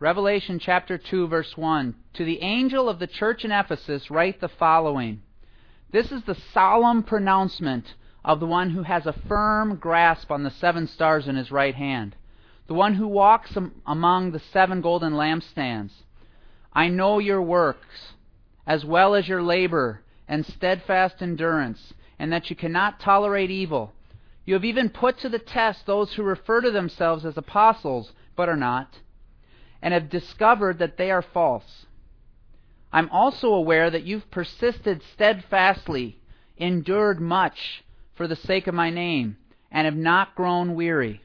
Revelation chapter 2, verse 1. To the angel of the church in Ephesus, write the following This is the solemn pronouncement of the one who has a firm grasp on the seven stars in his right hand, the one who walks among the seven golden lampstands. I know your works, as well as your labor and steadfast endurance, and that you cannot tolerate evil. You have even put to the test those who refer to themselves as apostles, but are not and have discovered that they are false. I'm also aware that you've persisted steadfastly, endured much for the sake of my name, and have not grown weary.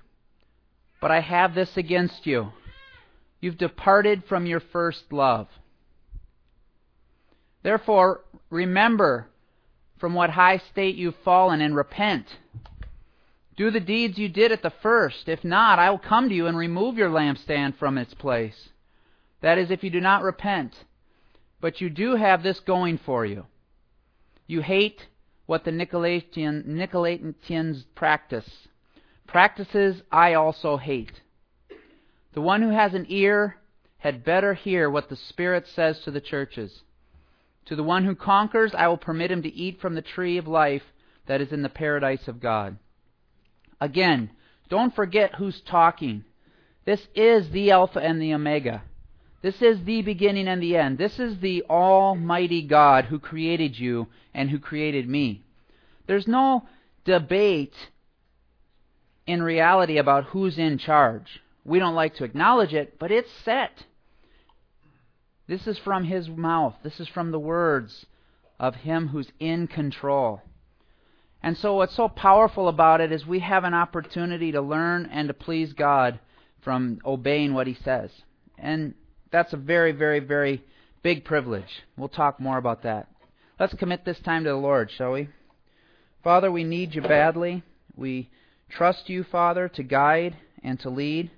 But I have this against you. You've departed from your first love. Therefore, remember from what high state you've fallen and repent. Do the deeds you did at the first. If not, I will come to you and remove your lampstand from its place. That is, if you do not repent. But you do have this going for you. You hate what the Nicolaitans practice. Practices I also hate. The one who has an ear had better hear what the Spirit says to the churches. To the one who conquers, I will permit him to eat from the tree of life that is in the paradise of God. Again, don't forget who's talking. This is the Alpha and the Omega. This is the beginning and the end. This is the Almighty God who created you and who created me. There's no debate in reality about who's in charge. We don't like to acknowledge it, but it's set. This is from His mouth. This is from the words of Him who's in control. And so, what's so powerful about it is we have an opportunity to learn and to please God from obeying what He says. And that's a very, very, very big privilege. We'll talk more about that. Let's commit this time to the Lord, shall we? Father, we need you badly. We trust you, Father, to guide and to lead.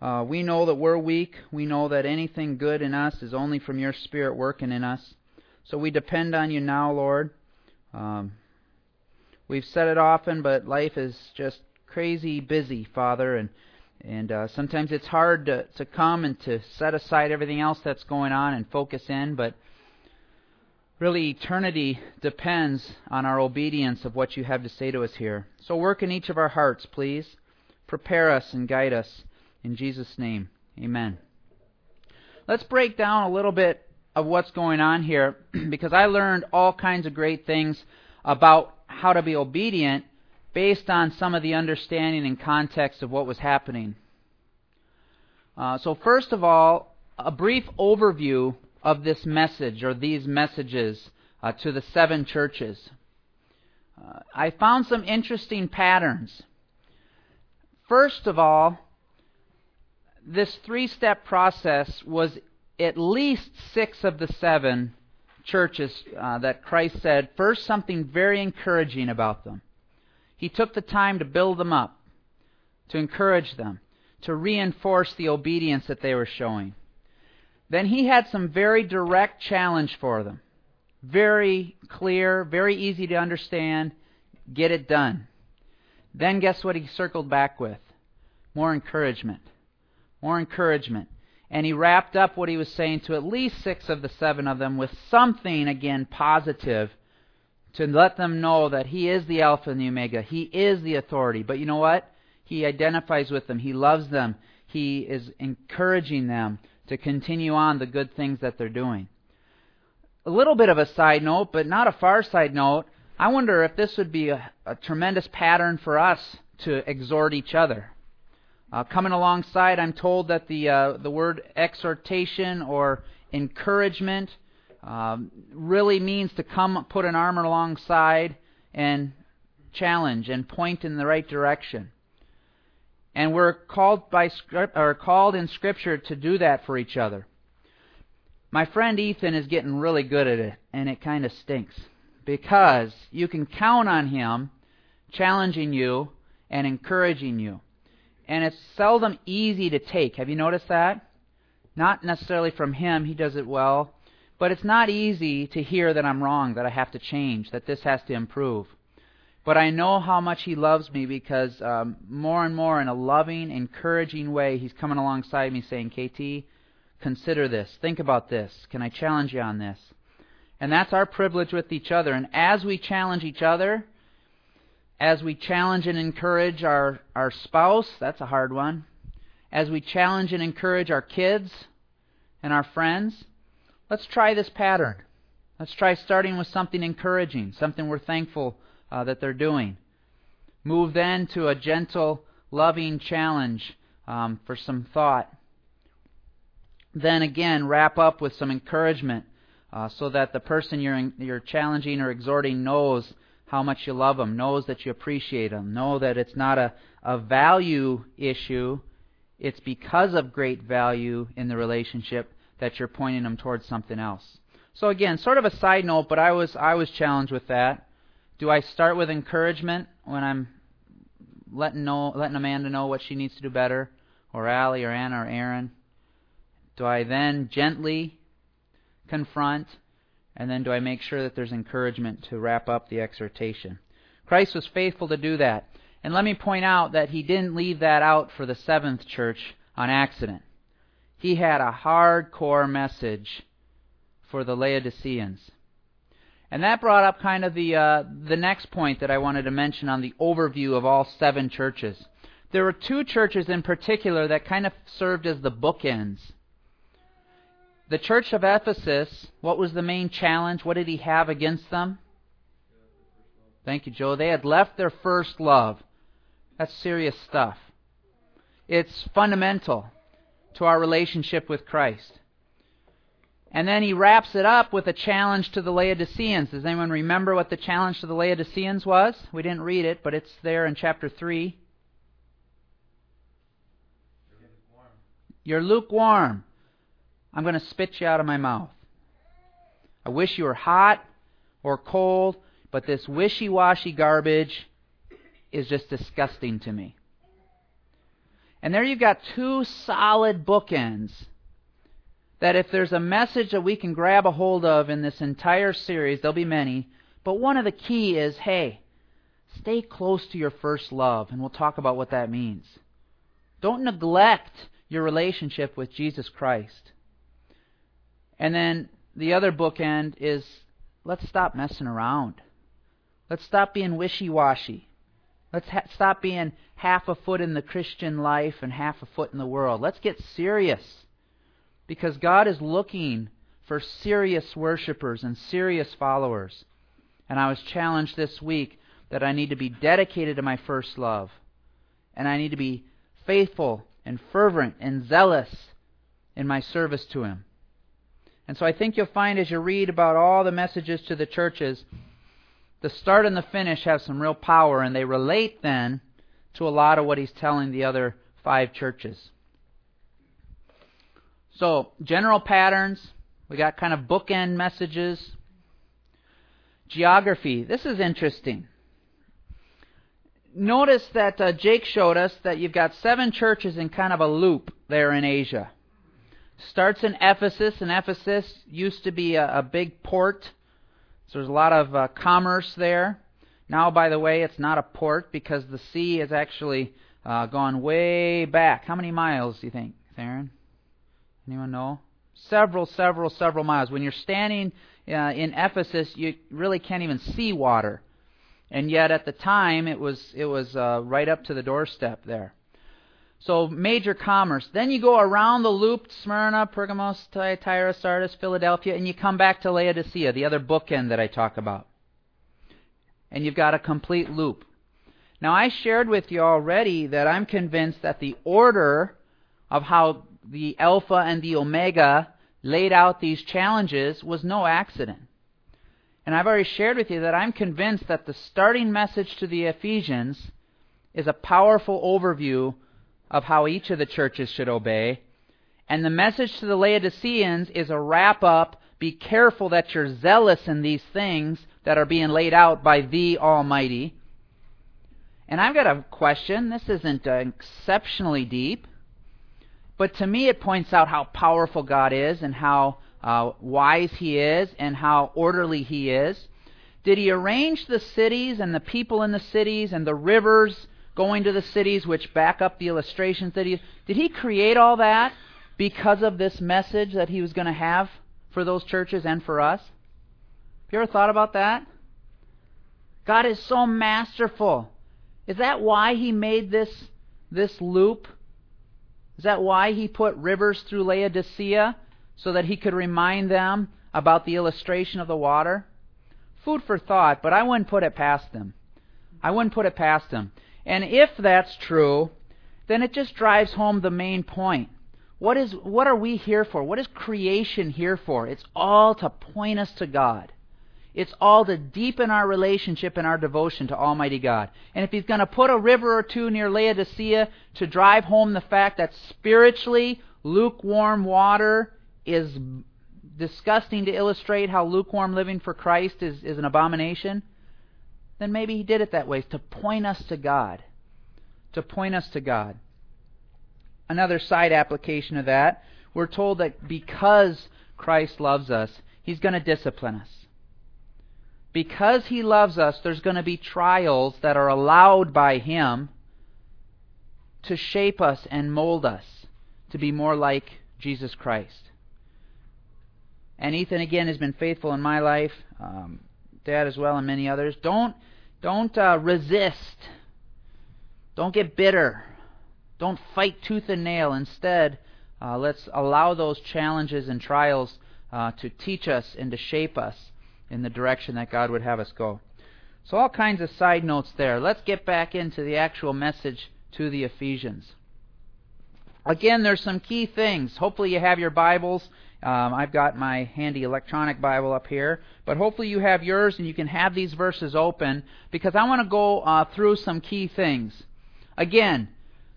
Uh, we know that we're weak. We know that anything good in us is only from your Spirit working in us. So we depend on you now, Lord. Um, We've said it often, but life is just crazy busy, Father, and and uh, sometimes it's hard to to come and to set aside everything else that's going on and focus in, but really eternity depends on our obedience of what you have to say to us here. So work in each of our hearts, please. Prepare us and guide us in Jesus' name. Amen. Let's break down a little bit of what's going on here because I learned all kinds of great things about how to be obedient based on some of the understanding and context of what was happening. Uh, so, first of all, a brief overview of this message or these messages uh, to the seven churches. Uh, I found some interesting patterns. First of all, this three step process was at least six of the seven churches uh, that Christ said first something very encouraging about them. He took the time to build them up, to encourage them, to reinforce the obedience that they were showing. Then he had some very direct challenge for them. Very clear, very easy to understand. Get it done. Then guess what he circled back with? More encouragement. More encouragement and he wrapped up what he was saying to at least six of the seven of them with something, again, positive to let them know that he is the Alpha and the Omega. He is the authority. But you know what? He identifies with them. He loves them. He is encouraging them to continue on the good things that they're doing. A little bit of a side note, but not a far side note. I wonder if this would be a, a tremendous pattern for us to exhort each other. Uh, coming alongside, I'm told that the uh, the word exhortation or encouragement um, really means to come put an arm alongside and challenge and point in the right direction. And we're called by or called in Scripture to do that for each other. My friend Ethan is getting really good at it, and it kind of stinks because you can count on him challenging you and encouraging you and it's seldom easy to take. Have you noticed that? Not necessarily from him, he does it well, but it's not easy to hear that I'm wrong, that I have to change, that this has to improve. But I know how much he loves me because um, more and more, in a loving, encouraging way, he's coming alongside me saying, KT, consider this. Think about this. Can I challenge you on this? And that's our privilege with each other. And as we challenge each other, as we challenge and encourage our, our spouse, that's a hard one. As we challenge and encourage our kids and our friends, let's try this pattern. Let's try starting with something encouraging, something we're thankful uh, that they're doing. Move then to a gentle, loving challenge um, for some thought. Then again, wrap up with some encouragement uh, so that the person you're, in, you're challenging or exhorting knows how much you love them, knows that you appreciate them, know that it's not a, a value issue, it's because of great value in the relationship that you're pointing them towards something else. So again, sort of a side note, but I was I was challenged with that. Do I start with encouragement when I'm letting know letting Amanda know what she needs to do better, or Allie, or Anna, or Aaron? Do I then gently confront, and then do I make sure that there's encouragement to wrap up the exhortation? Christ was faithful to do that. And let me point out that he didn't leave that out for the seventh church on accident. He had a hardcore message for the Laodiceans. And that brought up kind of the uh, the next point that I wanted to mention on the overview of all seven churches. There were two churches in particular that kind of served as the bookends the church of Ephesus, what was the main challenge? What did he have against them? Thank you, Joe. They had left their first love. That's serious stuff. It's fundamental to our relationship with Christ. And then he wraps it up with a challenge to the Laodiceans. Does anyone remember what the challenge to the Laodiceans was? We didn't read it, but it's there in chapter 3. You're lukewarm. I'm going to spit you out of my mouth. I wish you were hot or cold, but this wishy washy garbage is just disgusting to me. And there you've got two solid bookends that if there's a message that we can grab a hold of in this entire series, there'll be many, but one of the key is hey, stay close to your first love, and we'll talk about what that means. Don't neglect your relationship with Jesus Christ. And then the other bookend is let's stop messing around. Let's stop being wishy washy. Let's ha- stop being half a foot in the Christian life and half a foot in the world. Let's get serious. Because God is looking for serious worshipers and serious followers. And I was challenged this week that I need to be dedicated to my first love. And I need to be faithful and fervent and zealous in my service to Him. And so I think you'll find as you read about all the messages to the churches, the start and the finish have some real power, and they relate then to a lot of what he's telling the other five churches. So, general patterns. We got kind of bookend messages. Geography. This is interesting. Notice that uh, Jake showed us that you've got seven churches in kind of a loop there in Asia starts in Ephesus, and Ephesus used to be a, a big port. So there's a lot of uh, commerce there. Now, by the way, it's not a port because the sea has actually uh, gone way back. How many miles do you think, Theron? Anyone know? Several, several, several miles. When you're standing uh, in Ephesus, you really can't even see water, and yet at the time it was it was uh, right up to the doorstep there. So major commerce. Then you go around the loop, Smyrna, Pergamos, Thyatira, Sardis, Philadelphia, and you come back to Laodicea, the other bookend that I talk about. And you've got a complete loop. Now I shared with you already that I'm convinced that the order of how the Alpha and the Omega laid out these challenges was no accident. And I've already shared with you that I'm convinced that the starting message to the Ephesians is a powerful overview of how each of the churches should obey. And the message to the Laodiceans is a wrap up. Be careful that you're zealous in these things that are being laid out by the Almighty. And I've got a question. This isn't exceptionally deep. But to me, it points out how powerful God is and how uh, wise He is and how orderly He is. Did He arrange the cities and the people in the cities and the rivers going to the cities which back up the illustrations that he did he create all that because of this message that he was going to have for those churches and for us? Have you ever thought about that? God is so masterful. Is that why he made this this loop? Is that why he put rivers through Laodicea so that he could remind them about the illustration of the water? Food for thought, but I wouldn't put it past them. I wouldn't put it past them. And if that's true, then it just drives home the main point. What is what are we here for? What is creation here for? It's all to point us to God. It's all to deepen our relationship and our devotion to Almighty God. And if He's going to put a river or two near Laodicea to drive home the fact that spiritually lukewarm water is disgusting to illustrate how lukewarm living for Christ is, is an abomination, then maybe He did it that way to point us to God. To point us to God. Another side application of that, we're told that because Christ loves us, He's going to discipline us. Because He loves us, there's going to be trials that are allowed by Him to shape us and mold us to be more like Jesus Christ. And Ethan again has been faithful in my life, um, Dad as well, and many others. Don't don't uh, resist. Don't get bitter. Don't fight tooth and nail. Instead, uh, let's allow those challenges and trials uh, to teach us and to shape us in the direction that God would have us go. So, all kinds of side notes there. Let's get back into the actual message to the Ephesians. Again, there's some key things. Hopefully, you have your Bibles. Um, I've got my handy electronic Bible up here, but hopefully you have yours and you can have these verses open because I want to go uh, through some key things. Again,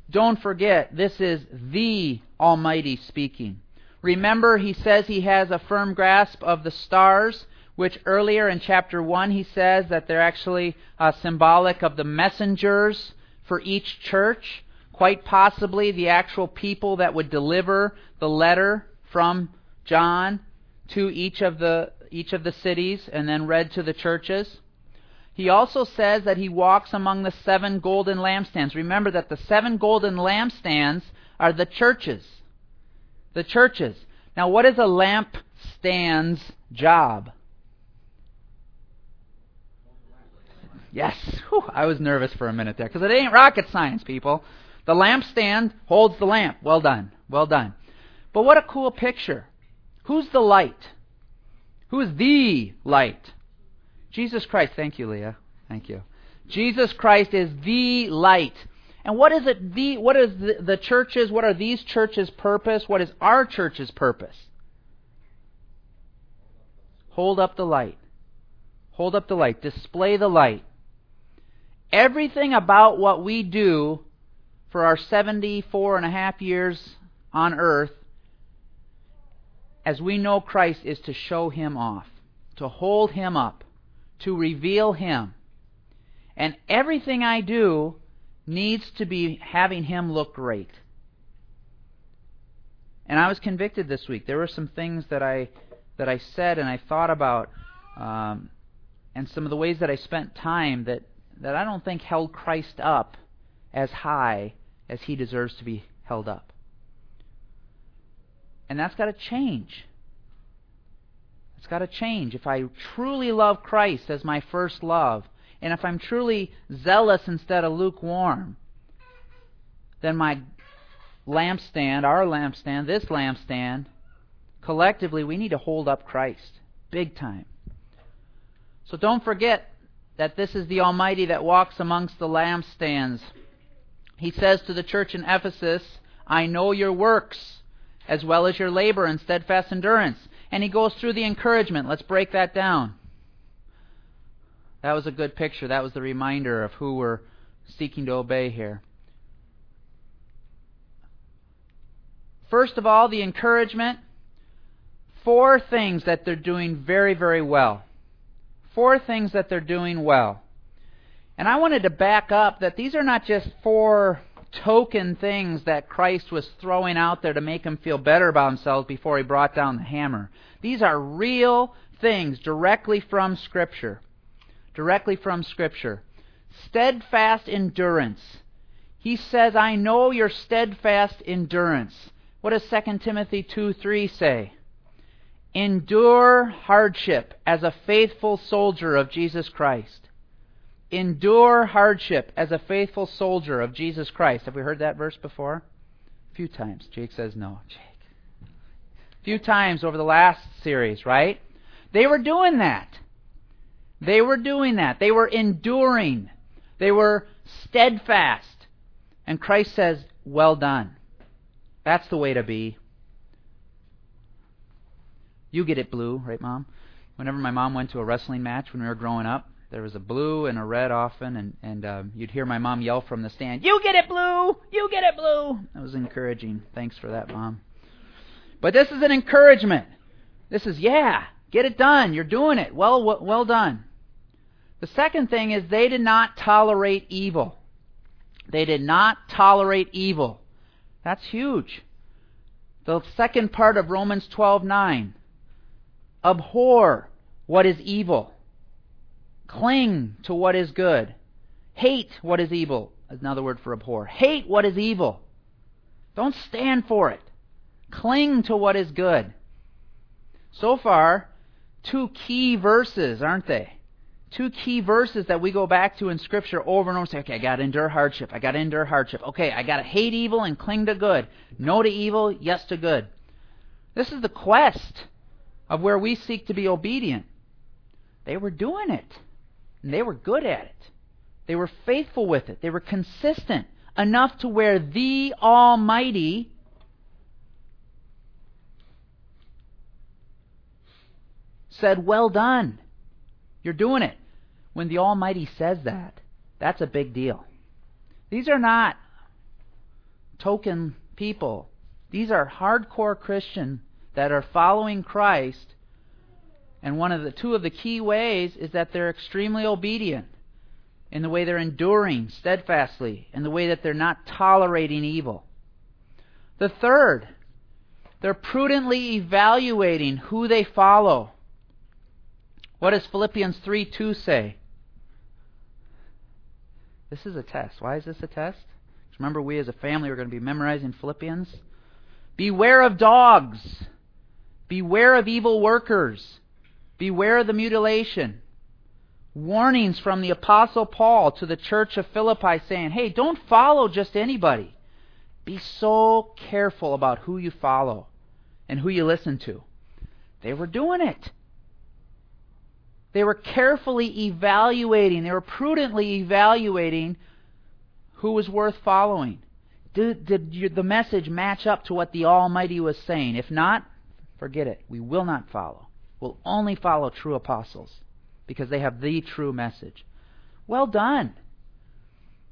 don't forget, this is the Almighty speaking. Remember, he says he has a firm grasp of the stars, which earlier in chapter 1 he says that they're actually uh, symbolic of the messengers for each church, quite possibly the actual people that would deliver the letter from John to each of the each of the cities and then read to the churches. He also says that he walks among the seven golden lampstands. Remember that the seven golden lampstands are the churches. The churches. Now, what is a lampstand's job? Yes. Whew, I was nervous for a minute there because it ain't rocket science, people. The lampstand holds the lamp. Well done. Well done. But what a cool picture. Who's the light? Who is the light? Jesus Christ. Thank you, Leah. Thank you. Jesus Christ is the light. And what is it? The what is the, the churches? What are these churches' purpose? What is our church's purpose? Hold up the light. Hold up the light. Display the light. Everything about what we do for our 74 and a half years on earth as we know Christ, is to show Him off, to hold Him up, to reveal Him. And everything I do needs to be having Him look great. And I was convicted this week. There were some things that I that I said and I thought about, um, and some of the ways that I spent time that that I don't think held Christ up as high as He deserves to be held up. And that's got to change. It's got to change. If I truly love Christ as my first love, and if I'm truly zealous instead of lukewarm, then my lampstand, our lampstand, this lampstand, collectively we need to hold up Christ. Big time. So don't forget that this is the Almighty that walks amongst the lampstands. He says to the church in Ephesus, I know your works as well as your labor and steadfast endurance. And he goes through the encouragement. Let's break that down. That was a good picture. That was the reminder of who we're seeking to obey here. First of all, the encouragement. Four things that they're doing very, very well. Four things that they're doing well. And I wanted to back up that these are not just four token things that Christ was throwing out there to make him feel better about himself before he brought down the hammer. These are real things directly from Scripture. Directly from Scripture. Steadfast endurance. He says, I know your steadfast endurance. What does 2 Timothy 2 3 say? Endure hardship as a faithful soldier of Jesus Christ. Endure hardship as a faithful soldier of Jesus Christ. Have we heard that verse before? A few times. Jake says no. Jake. A few times over the last series, right? They were doing that. They were doing that. They were enduring. They were steadfast. And Christ says, Well done. That's the way to be. You get it blue, right, Mom? Whenever my mom went to a wrestling match when we were growing up, there was a blue and a red often, and, and uh, you'd hear my mom yell from the stand, You get it blue! You get it blue! That was encouraging. Thanks for that, Mom. But this is an encouragement. This is, yeah, get it done. You're doing it. Well, well, well done. The second thing is they did not tolerate evil. They did not tolerate evil. That's huge. The second part of Romans 12:9. Abhor what is evil. Cling to what is good. Hate what is evil. Another word for abhor. Hate what is evil. Don't stand for it. Cling to what is good. So far, two key verses, aren't they? two key verses that we go back to in Scripture over and over. Say, okay, I got to endure hardship. I got to endure hardship. Okay, I got to hate evil and cling to good. No to evil, yes to good. This is the quest of where we seek to be obedient. They were doing it, and they were good at it. They were faithful with it. They were consistent enough to where the Almighty said, Well done. You're doing it. When the Almighty says that, that's a big deal. These are not token people. These are hardcore Christians that are following Christ. And one of the two of the key ways is that they're extremely obedient in the way they're enduring steadfastly, in the way that they're not tolerating evil. The third, they're prudently evaluating who they follow. What does Philippians 3 2 say? This is a test. Why is this a test? Remember, we as a family are going to be memorizing Philippians. Beware of dogs. Beware of evil workers. Beware of the mutilation. Warnings from the Apostle Paul to the church of Philippi saying, hey, don't follow just anybody. Be so careful about who you follow and who you listen to. They were doing it. They were carefully evaluating, they were prudently evaluating who was worth following. Did, did the message match up to what the Almighty was saying? If not, forget it. We will not follow. We'll only follow true apostles because they have the true message. Well done.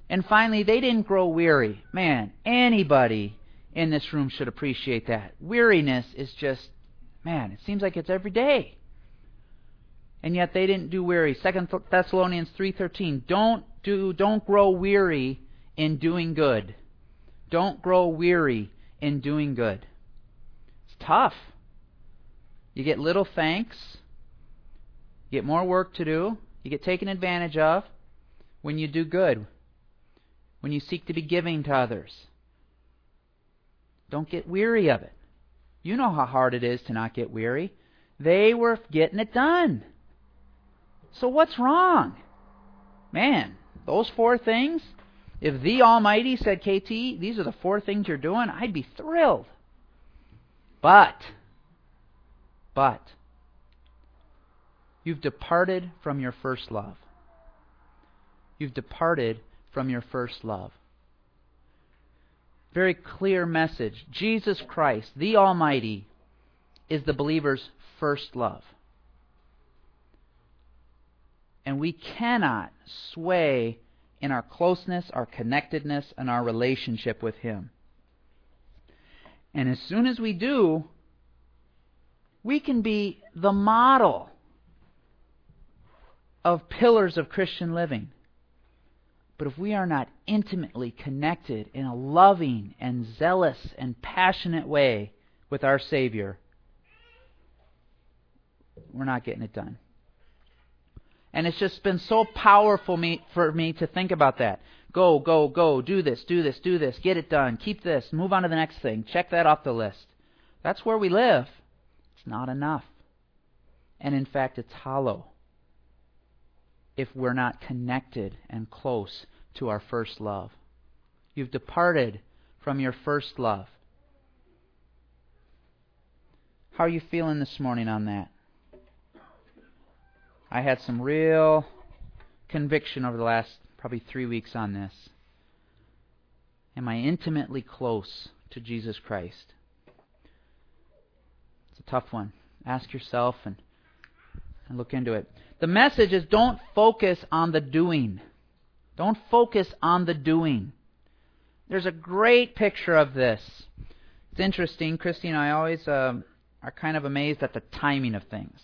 And finally, they didn't grow weary. Man, anybody in this room should appreciate that. Weariness is just, man, it seems like it's every day and yet they didn't do weary. Second Thessalonians 3:13. Don't do don't grow weary in doing good. Don't grow weary in doing good. It's tough. You get little thanks. You get more work to do. You get taken advantage of when you do good. When you seek to be giving to others. Don't get weary of it. You know how hard it is to not get weary. They were getting it done. So what's wrong? Man, those four things, if the Almighty said, KT, these are the four things you're doing, I'd be thrilled. But, but, you've departed from your first love. You've departed from your first love. Very clear message. Jesus Christ, the Almighty, is the believer's first love. And we cannot sway in our closeness, our connectedness, and our relationship with Him. And as soon as we do, we can be the model of pillars of Christian living. But if we are not intimately connected in a loving and zealous and passionate way with our Savior, we're not getting it done. And it's just been so powerful me, for me to think about that. Go, go, go, do this, do this, do this, get it done, keep this, move on to the next thing, check that off the list. That's where we live. It's not enough. And in fact, it's hollow if we're not connected and close to our first love. You've departed from your first love. How are you feeling this morning on that? I had some real conviction over the last probably three weeks on this. Am I intimately close to Jesus Christ? It's a tough one. Ask yourself and, and look into it. The message is don't focus on the doing. Don't focus on the doing. There's a great picture of this. It's interesting. Christy and I always uh, are kind of amazed at the timing of things.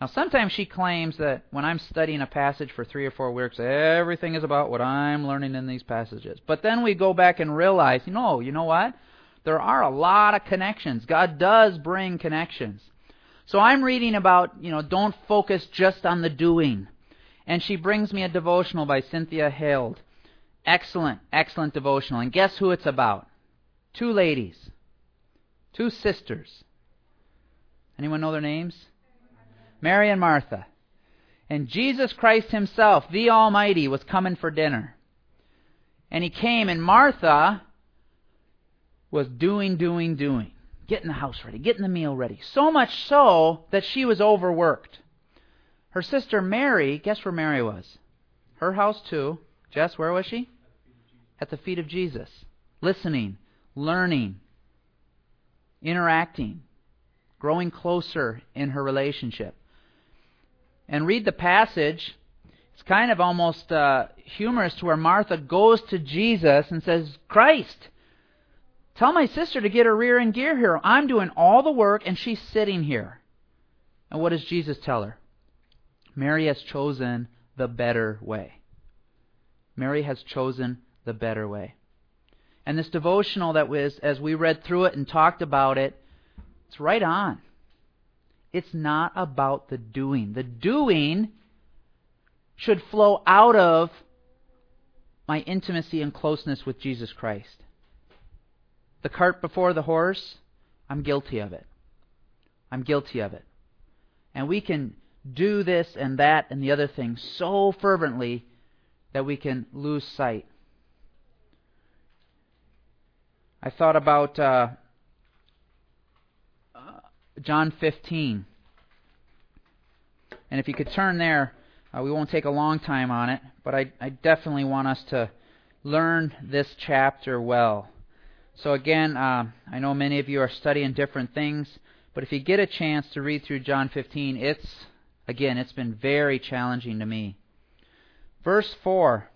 Now, sometimes she claims that when I'm studying a passage for three or four weeks, everything is about what I'm learning in these passages. But then we go back and realize, know, you know what? There are a lot of connections. God does bring connections. So I'm reading about, you know, don't focus just on the doing. And she brings me a devotional by Cynthia Heald. Excellent, excellent devotional. And guess who it's about? Two ladies. Two sisters. Anyone know their names? Mary and Martha. And Jesus Christ Himself, the Almighty, was coming for dinner. And He came, and Martha was doing, doing, doing. Getting the house ready, getting the meal ready. So much so that she was overworked. Her sister Mary, guess where Mary was? Her house too. Jess, where was she? At the feet of Jesus. Listening, learning, interacting, growing closer in her relationship and read the passage, it's kind of almost uh, humorous to where Martha goes to Jesus and says, Christ, tell my sister to get her rear end gear here. I'm doing all the work and she's sitting here. And what does Jesus tell her? Mary has chosen the better way. Mary has chosen the better way. And this devotional that was, as we read through it and talked about it, it's right on. It's not about the doing. The doing should flow out of my intimacy and closeness with Jesus Christ. The cart before the horse, I'm guilty of it. I'm guilty of it. And we can do this and that and the other thing so fervently that we can lose sight. I thought about uh, John 15. And if you could turn there, uh, we won't take a long time on it, but I, I definitely want us to learn this chapter well. So, again, uh, I know many of you are studying different things, but if you get a chance to read through John 15, it's, again, it's been very challenging to me. Verse 4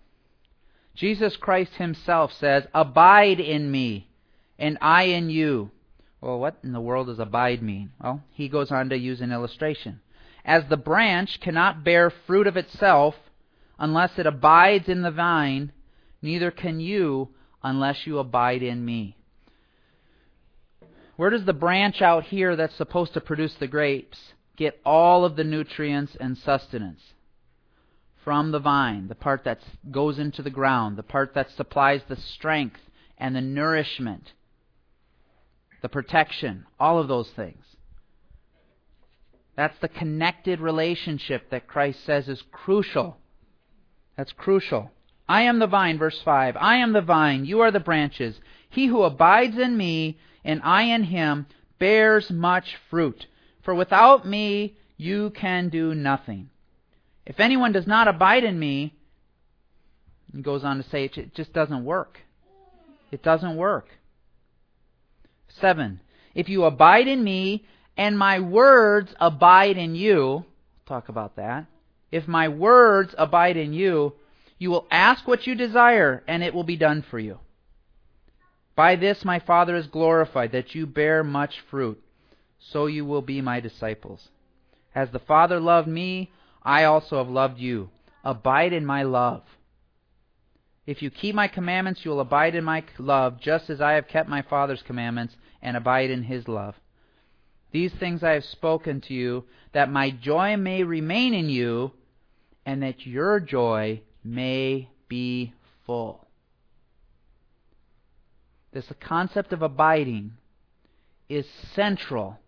Jesus Christ Himself says, Abide in me, and I in you. Well, what in the world does abide mean? Well, he goes on to use an illustration. As the branch cannot bear fruit of itself unless it abides in the vine, neither can you unless you abide in me. Where does the branch out here that's supposed to produce the grapes get all of the nutrients and sustenance? From the vine, the part that goes into the ground, the part that supplies the strength and the nourishment the protection, all of those things. That's the connected relationship that Christ says is crucial. That's crucial. I am the vine, verse 5. I am the vine, you are the branches. He who abides in me, and I in him, bears much fruit. For without me, you can do nothing. If anyone does not abide in me, he goes on to say it just doesn't work. It doesn't work. 7. If you abide in me and my words abide in you, talk about that. If my words abide in you, you will ask what you desire and it will be done for you. By this my Father is glorified, that you bear much fruit, so you will be my disciples. As the Father loved me, I also have loved you. Abide in my love. If you keep my commandments, you will abide in my love, just as I have kept my Father's commandments and abide in his love. These things I have spoken to you, that my joy may remain in you, and that your joy may be full. This concept of abiding is central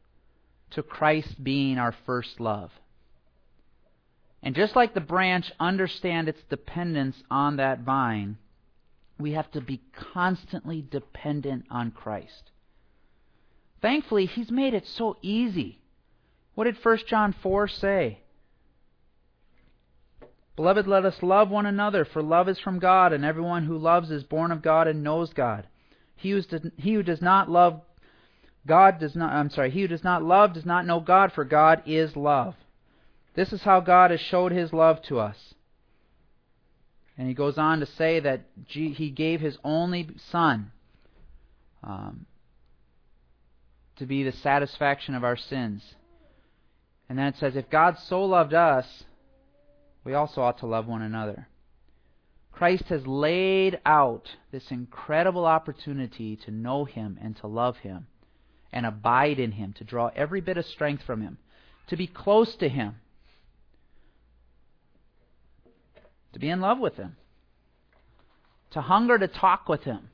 to Christ being our first love. And just like the branch understand its dependence on that vine, we have to be constantly dependent on Christ. Thankfully, he's made it so easy. What did 1 John 4 say? Beloved, let us love one another, for love is from God, and everyone who loves is born of God and knows God. He who, does, he who does not love God does not I'm sorry, he who does not love does not know God, for God is love. This is how God has showed his love to us. And he goes on to say that he gave his only son um, to be the satisfaction of our sins. And then it says, if God so loved us, we also ought to love one another. Christ has laid out this incredible opportunity to know Him and to love Him and abide in Him, to draw every bit of strength from Him, to be close to Him, to be in love with Him, to hunger to talk with Him,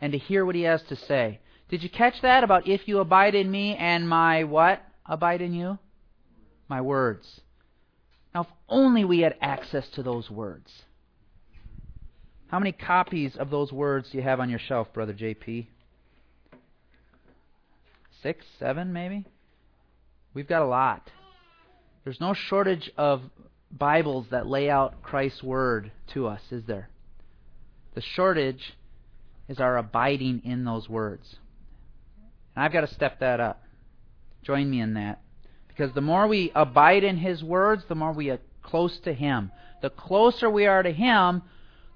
and to hear what He has to say. Did you catch that about if you abide in me and my what? Abide in you? My words. Now, if only we had access to those words. How many copies of those words do you have on your shelf, Brother JP? Six, seven, maybe? We've got a lot. There's no shortage of Bibles that lay out Christ's Word to us, is there? The shortage is our abiding in those words. And I've got to step that up. Join me in that. Because the more we abide in His words, the more we are close to Him. The closer we are to Him,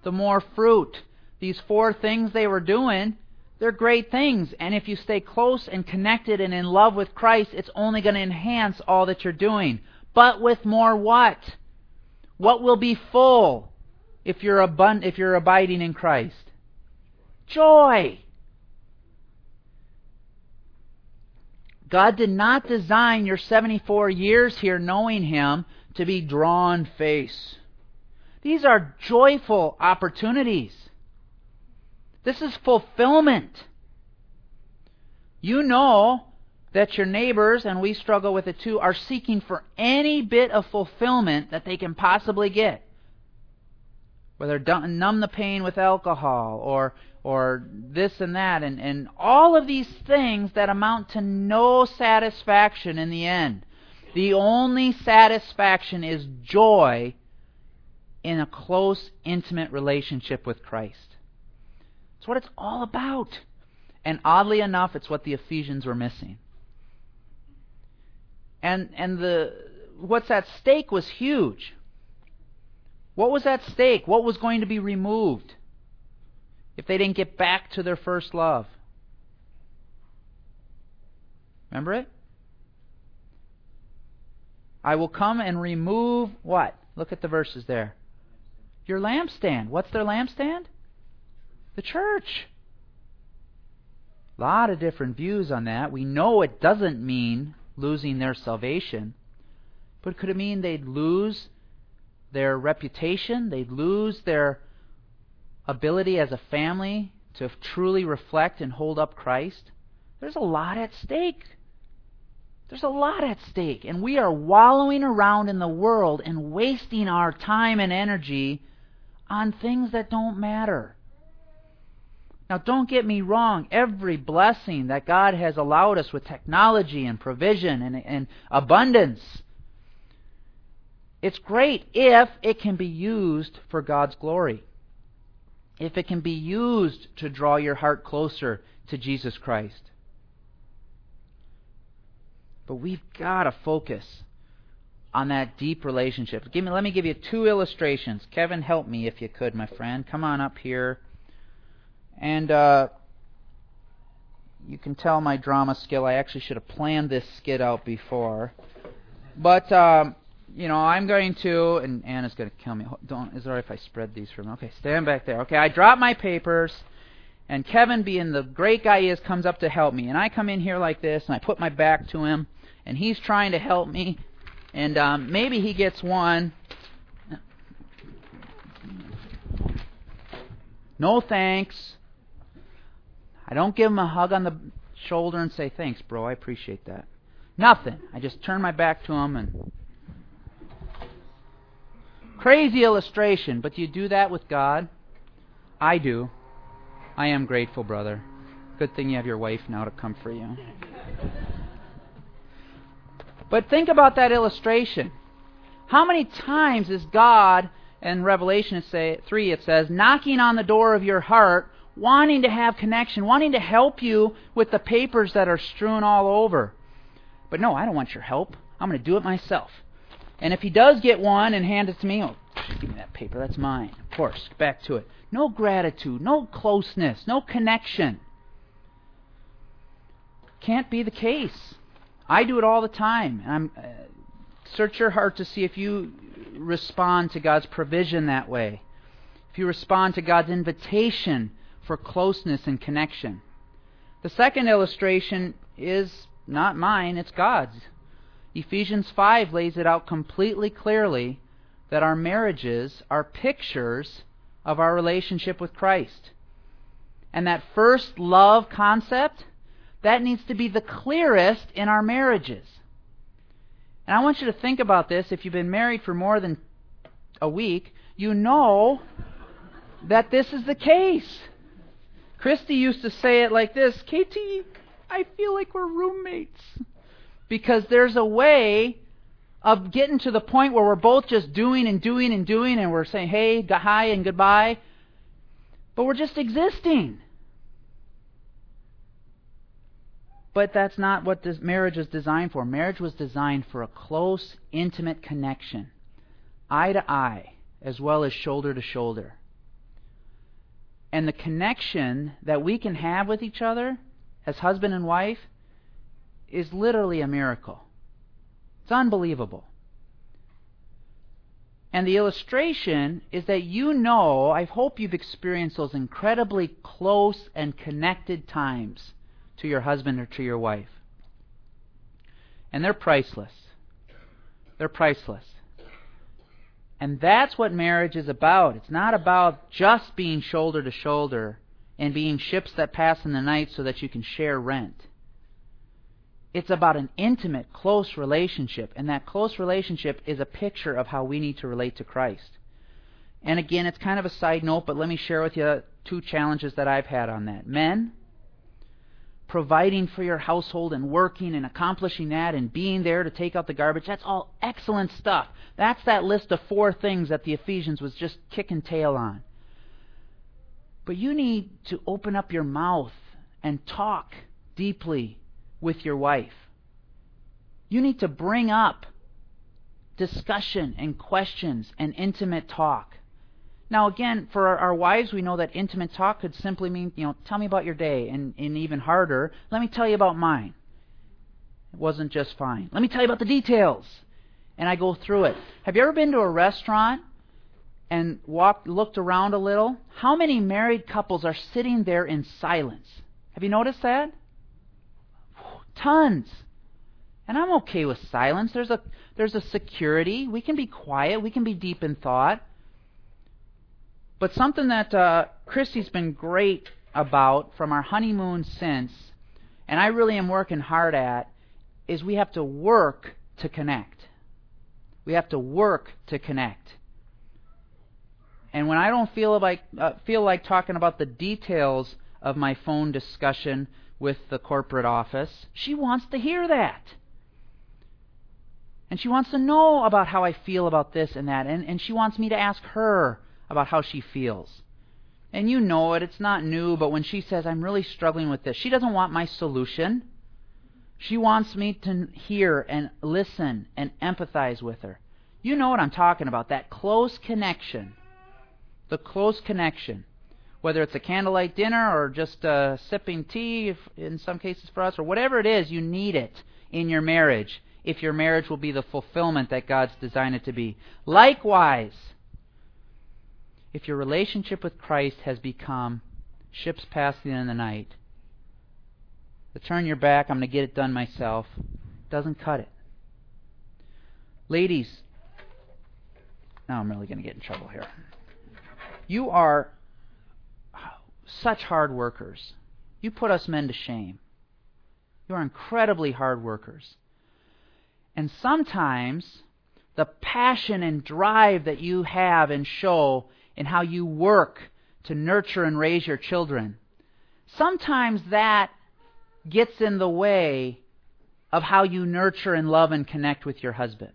the more fruit. These four things they were doing, they're great things. And if you stay close and connected and in love with Christ, it's only going to enhance all that you're doing. But with more what? What will be full if you're, abund- if you're abiding in Christ? Joy. God did not design your 74 years here knowing Him to be drawn face. These are joyful opportunities. This is fulfillment. You know that your neighbors, and we struggle with it too, are seeking for any bit of fulfillment that they can possibly get. Whether numb the pain with alcohol or or this and that, and, and all of these things that amount to no satisfaction in the end. The only satisfaction is joy in a close, intimate relationship with Christ. It's what it's all about. And oddly enough, it's what the Ephesians were missing. And and the what's at stake was huge. What was at stake? What was going to be removed? If they didn't get back to their first love. Remember it? I will come and remove what? Look at the verses there. Your lampstand. What's their lampstand? The church. A lot of different views on that. We know it doesn't mean losing their salvation, but could it mean they'd lose their reputation? They'd lose their ability as a family to truly reflect and hold up Christ, there's a lot at stake. There's a lot at stake. And we are wallowing around in the world and wasting our time and energy on things that don't matter. Now, don't get me wrong. Every blessing that God has allowed us with technology and provision and, and abundance, it's great if it can be used for God's glory if it can be used to draw your heart closer to Jesus Christ. But we've got to focus on that deep relationship. Give me, let me give you two illustrations. Kevin, help me if you could, my friend. Come on up here. And uh, you can tell my drama skill. I actually should have planned this skit out before. But um, you know, I'm going to, and Anna's going to kill me. Don't, is it alright if I spread these for me? Okay, stand back there. Okay, I drop my papers, and Kevin, being the great guy he is, comes up to help me. And I come in here like this, and I put my back to him, and he's trying to help me, and um, maybe he gets one. No thanks. I don't give him a hug on the shoulder and say, Thanks, bro, I appreciate that. Nothing. I just turn my back to him and. Crazy illustration, but do you do that with God? I do. I am grateful, brother. Good thing you have your wife now to comfort you. But think about that illustration. How many times is God, in Revelation 3, it says, knocking on the door of your heart, wanting to have connection, wanting to help you with the papers that are strewn all over? But no, I don't want your help. I'm going to do it myself. And if he does get one and hand it to me, oh, give me that paper. That's mine. Of course, back to it. No gratitude, no closeness, no connection. Can't be the case. I do it all the time. I'm uh, search your heart to see if you respond to God's provision that way. If you respond to God's invitation for closeness and connection. The second illustration is not mine, it's God's. Ephesians 5 lays it out completely clearly that our marriages are pictures of our relationship with Christ. And that first love concept, that needs to be the clearest in our marriages. And I want you to think about this. If you've been married for more than a week, you know that this is the case. Christy used to say it like this KT, I feel like we're roommates. Because there's a way of getting to the point where we're both just doing and doing and doing and we're saying, hey, hi, and goodbye. But we're just existing. But that's not what this marriage is designed for. Marriage was designed for a close, intimate connection, eye to eye, as well as shoulder to shoulder. And the connection that we can have with each other as husband and wife is literally a miracle. It's unbelievable. And the illustration is that you know, I hope you've experienced those incredibly close and connected times to your husband or to your wife. And they're priceless. They're priceless. And that's what marriage is about. It's not about just being shoulder to shoulder and being ships that pass in the night so that you can share rent. It's about an intimate, close relationship, and that close relationship is a picture of how we need to relate to Christ. And again, it's kind of a side note, but let me share with you two challenges that I've had on that. Men, providing for your household and working and accomplishing that and being there to take out the garbage, that's all excellent stuff. That's that list of four things that the Ephesians was just kicking tail on. But you need to open up your mouth and talk deeply with your wife. You need to bring up discussion and questions and intimate talk. Now, again, for our, wives, we know that intimate talk could simply mean, you know, tell me about your day, and, and even harder, let me tell you about mine. It wasn't just fine. Let me tell you about the details. And I go through it. Have you ever been to a restaurant and walked, looked around a little? How many married couples are sitting there in silence? Have you noticed that? Tons. And I'm okay with silence. There's a there's a security. We can be quiet. We can be deep in thought. But something that uh, Christy's been great about from our honeymoon since, and I really am working hard at, is we have to work to connect. We have to work to connect. And when I don't feel like uh, feel like talking about the details of my phone discussion with the corporate office. She wants to hear that. And she wants to know about how I feel about this and that. And, and she wants me to ask her about how she feels. And you know it, it's not new, but when she says, I'm really struggling with this, she doesn't want my solution. She wants me to hear and listen and empathize with her. You know what I'm talking about, that close connection. The close connection whether it's a candlelight dinner or just uh, sipping tea, if, in some cases for us, or whatever it is, you need it in your marriage if your marriage will be the fulfillment that God's designed it to be. Likewise, if your relationship with Christ has become ships passing in the night, to turn your back, I'm going to get it done myself, doesn't cut it. Ladies, now I'm really going to get in trouble here. You are such hard workers. You put us men to shame. You are incredibly hard workers. And sometimes the passion and drive that you have and show in how you work to nurture and raise your children, sometimes that gets in the way of how you nurture and love and connect with your husband.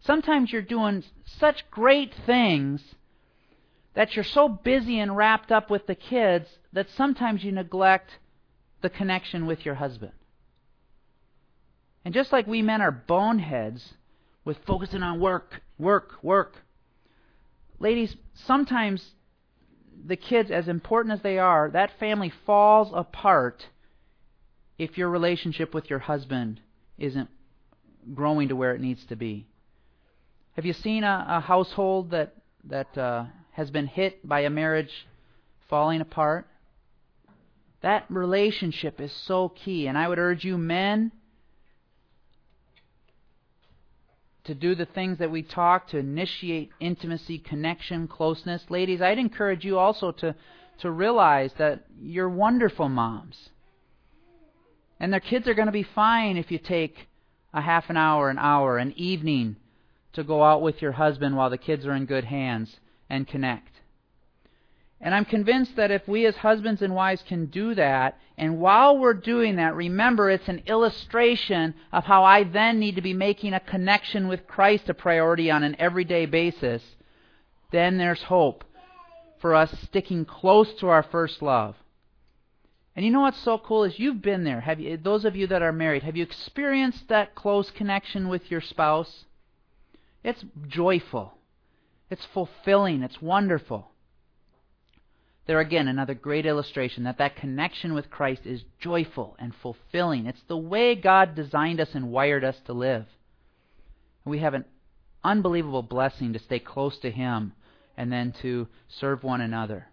Sometimes you're doing such great things that you're so busy and wrapped up with the kids that sometimes you neglect the connection with your husband. And just like we men are boneheads with focusing on work, work, work, ladies, sometimes the kids, as important as they are, that family falls apart if your relationship with your husband isn't growing to where it needs to be. Have you seen a, a household that that uh, has been hit by a marriage falling apart? That relationship is so key, and I would urge you, men, to do the things that we talk to initiate intimacy, connection, closeness. Ladies, I'd encourage you also to to realize that you're wonderful moms. And their kids are going to be fine if you take a half an hour, an hour, an evening to go out with your husband while the kids are in good hands and connect. And I'm convinced that if we as husbands and wives can do that, and while we're doing that, remember it's an illustration of how I then need to be making a connection with Christ a priority on an everyday basis, then there's hope for us sticking close to our first love. And you know what's so cool is you've been there. Have you, those of you that are married, have you experienced that close connection with your spouse? It's joyful. It's fulfilling. It's wonderful. There again, another great illustration that that connection with Christ is joyful and fulfilling. It's the way God designed us and wired us to live. We have an unbelievable blessing to stay close to Him and then to serve one another.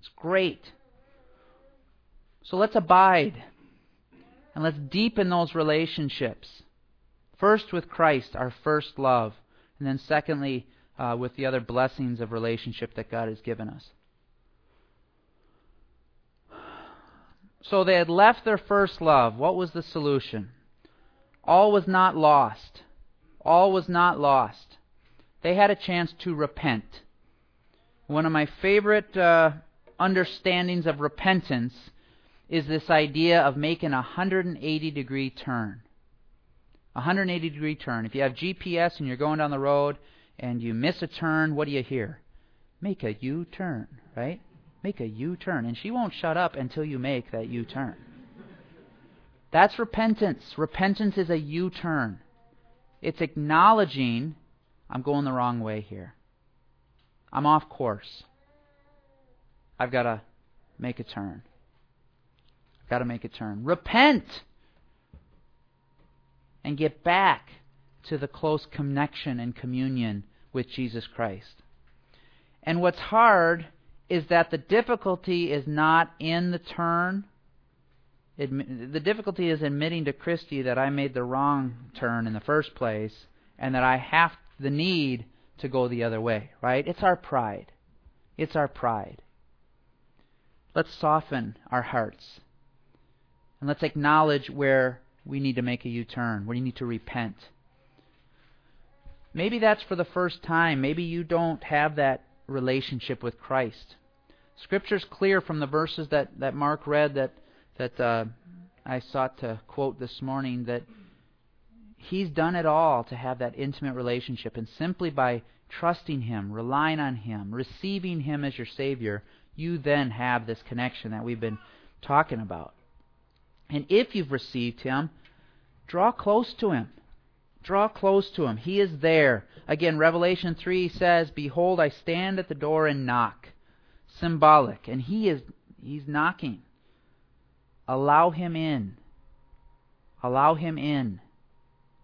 It's great. So let's abide and let's deepen those relationships. First with Christ, our first love, and then secondly uh, with the other blessings of relationship that God has given us. So they had left their first love. What was the solution? All was not lost. All was not lost. They had a chance to repent. One of my favorite uh, understandings of repentance is this idea of making a 180 degree turn. 180 degree turn. If you have GPS and you're going down the road and you miss a turn, what do you hear? Make a U turn, right? Make a U turn. And she won't shut up until you make that U turn. That's repentance. Repentance is a U turn. It's acknowledging I'm going the wrong way here. I'm off course. I've got to make a turn. I've got to make a turn. Repent and get back to the close connection and communion with Jesus Christ. And what's hard is that the difficulty is not in the turn. the difficulty is admitting to Christy that I made the wrong turn in the first place and that I have the need to go the other way, right? It's our pride. It's our pride. Let's soften our hearts. And let's acknowledge where we need to make a U turn, where you need to repent. Maybe that's for the first time. Maybe you don't have that relationship with Christ. Scripture's clear from the verses that, that Mark read that that uh, I sought to quote this morning that he's done it all to have that intimate relationship, and simply by trusting him, relying on him, receiving him as your Savior, you then have this connection that we've been talking about. And if you've received him, draw close to him. Draw close to him. He is there. Again, Revelation 3 says, Behold, I stand at the door and knock symbolic, and he is he's knocking. Allow him in. Allow him in.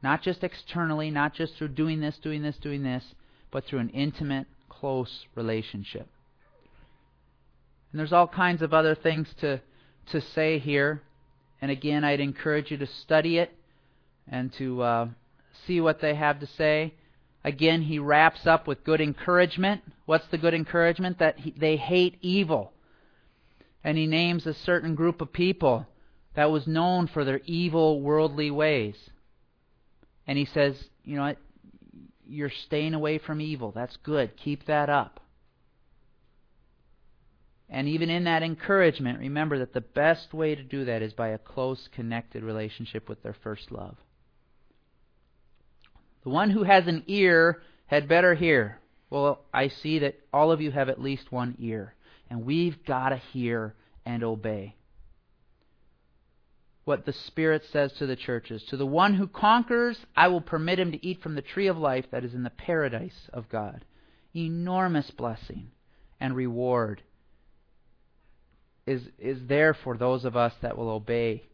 Not just externally, not just through doing this, doing this, doing this, but through an intimate, close relationship. And there's all kinds of other things to to say here. And again, I'd encourage you to study it and to uh, see what they have to say. Again, he wraps up with good encouragement. What's the good encouragement? That he, they hate evil. And he names a certain group of people that was known for their evil, worldly ways. And he says, you know what? You're staying away from evil. That's good. Keep that up. And even in that encouragement, remember that the best way to do that is by a close, connected relationship with their first love. The one who has an ear had better hear. Well, I see that all of you have at least one ear, and we've got to hear and obey. What the Spirit says to the churches To the one who conquers, I will permit him to eat from the tree of life that is in the paradise of God. Enormous blessing and reward is, is there for those of us that will obey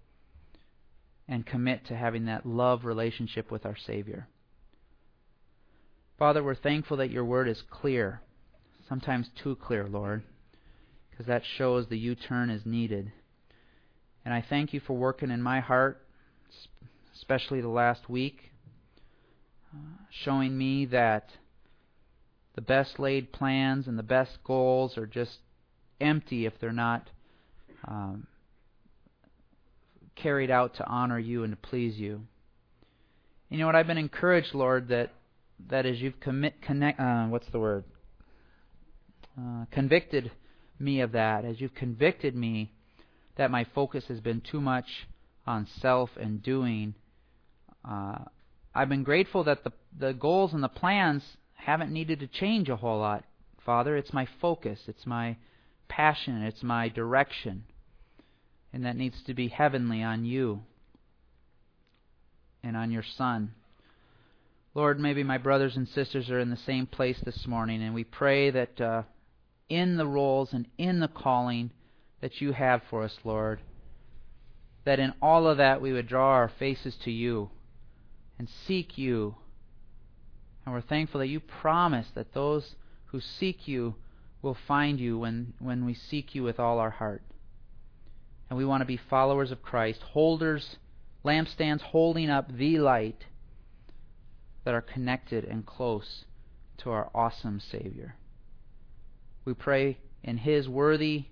and commit to having that love relationship with our Savior. Father, we're thankful that your word is clear, sometimes too clear, Lord, because that shows the U turn is needed. And I thank you for working in my heart, especially the last week, uh, showing me that the best laid plans and the best goals are just empty if they're not um, carried out to honor you and to please you. You know what? I've been encouraged, Lord, that that as you've commit connect uh, what's the word uh, convicted me of that, as you've convicted me that my focus has been too much on self and doing. Uh, I've been grateful that the the goals and the plans haven't needed to change a whole lot, Father. It's my focus, it's my passion, it's my direction and that needs to be heavenly on you and on your Son. Lord, maybe my brothers and sisters are in the same place this morning, and we pray that uh, in the roles and in the calling that you have for us, Lord, that in all of that we would draw our faces to you and seek you. And we're thankful that you promise that those who seek you will find you when, when we seek you with all our heart and we want to be followers of Christ, holders, lampstands holding up the light that are connected and close to our awesome Savior. We pray in His worthy,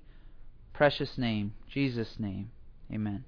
precious name, Jesus' name. Amen.